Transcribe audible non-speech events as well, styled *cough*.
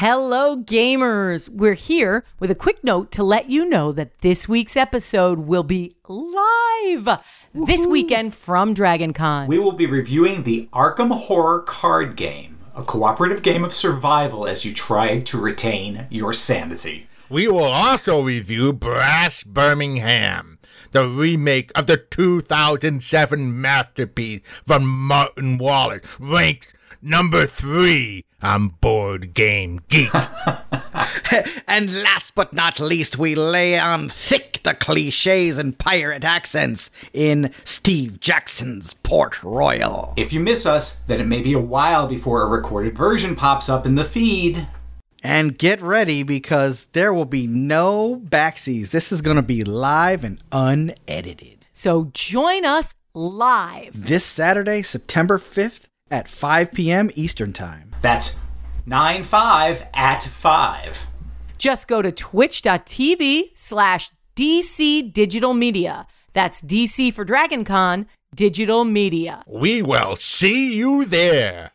Hello, gamers! We're here with a quick note to let you know that this week's episode will be live this weekend from DragonCon. We will be reviewing the Arkham Horror card game, a cooperative game of survival as you try to retain your sanity. We will also review Brass Birmingham, the remake of the 2007 masterpiece from Martin Wallace, ranked number three on Board Game Geek. *laughs* And last but not least, we lay on thick the cliches and pirate accents in Steve Jackson's Port Royal. If you miss us, then it may be a while before a recorded version pops up in the feed. And get ready because there will be no backsies. This is going to be live and unedited. So join us live. This Saturday, September 5th at 5 p.m. Eastern Time. That's 9 5 at 5. Just go to twitch.tv slash DC Digital Media. That's DC for DragonCon Digital Media. we will see you there.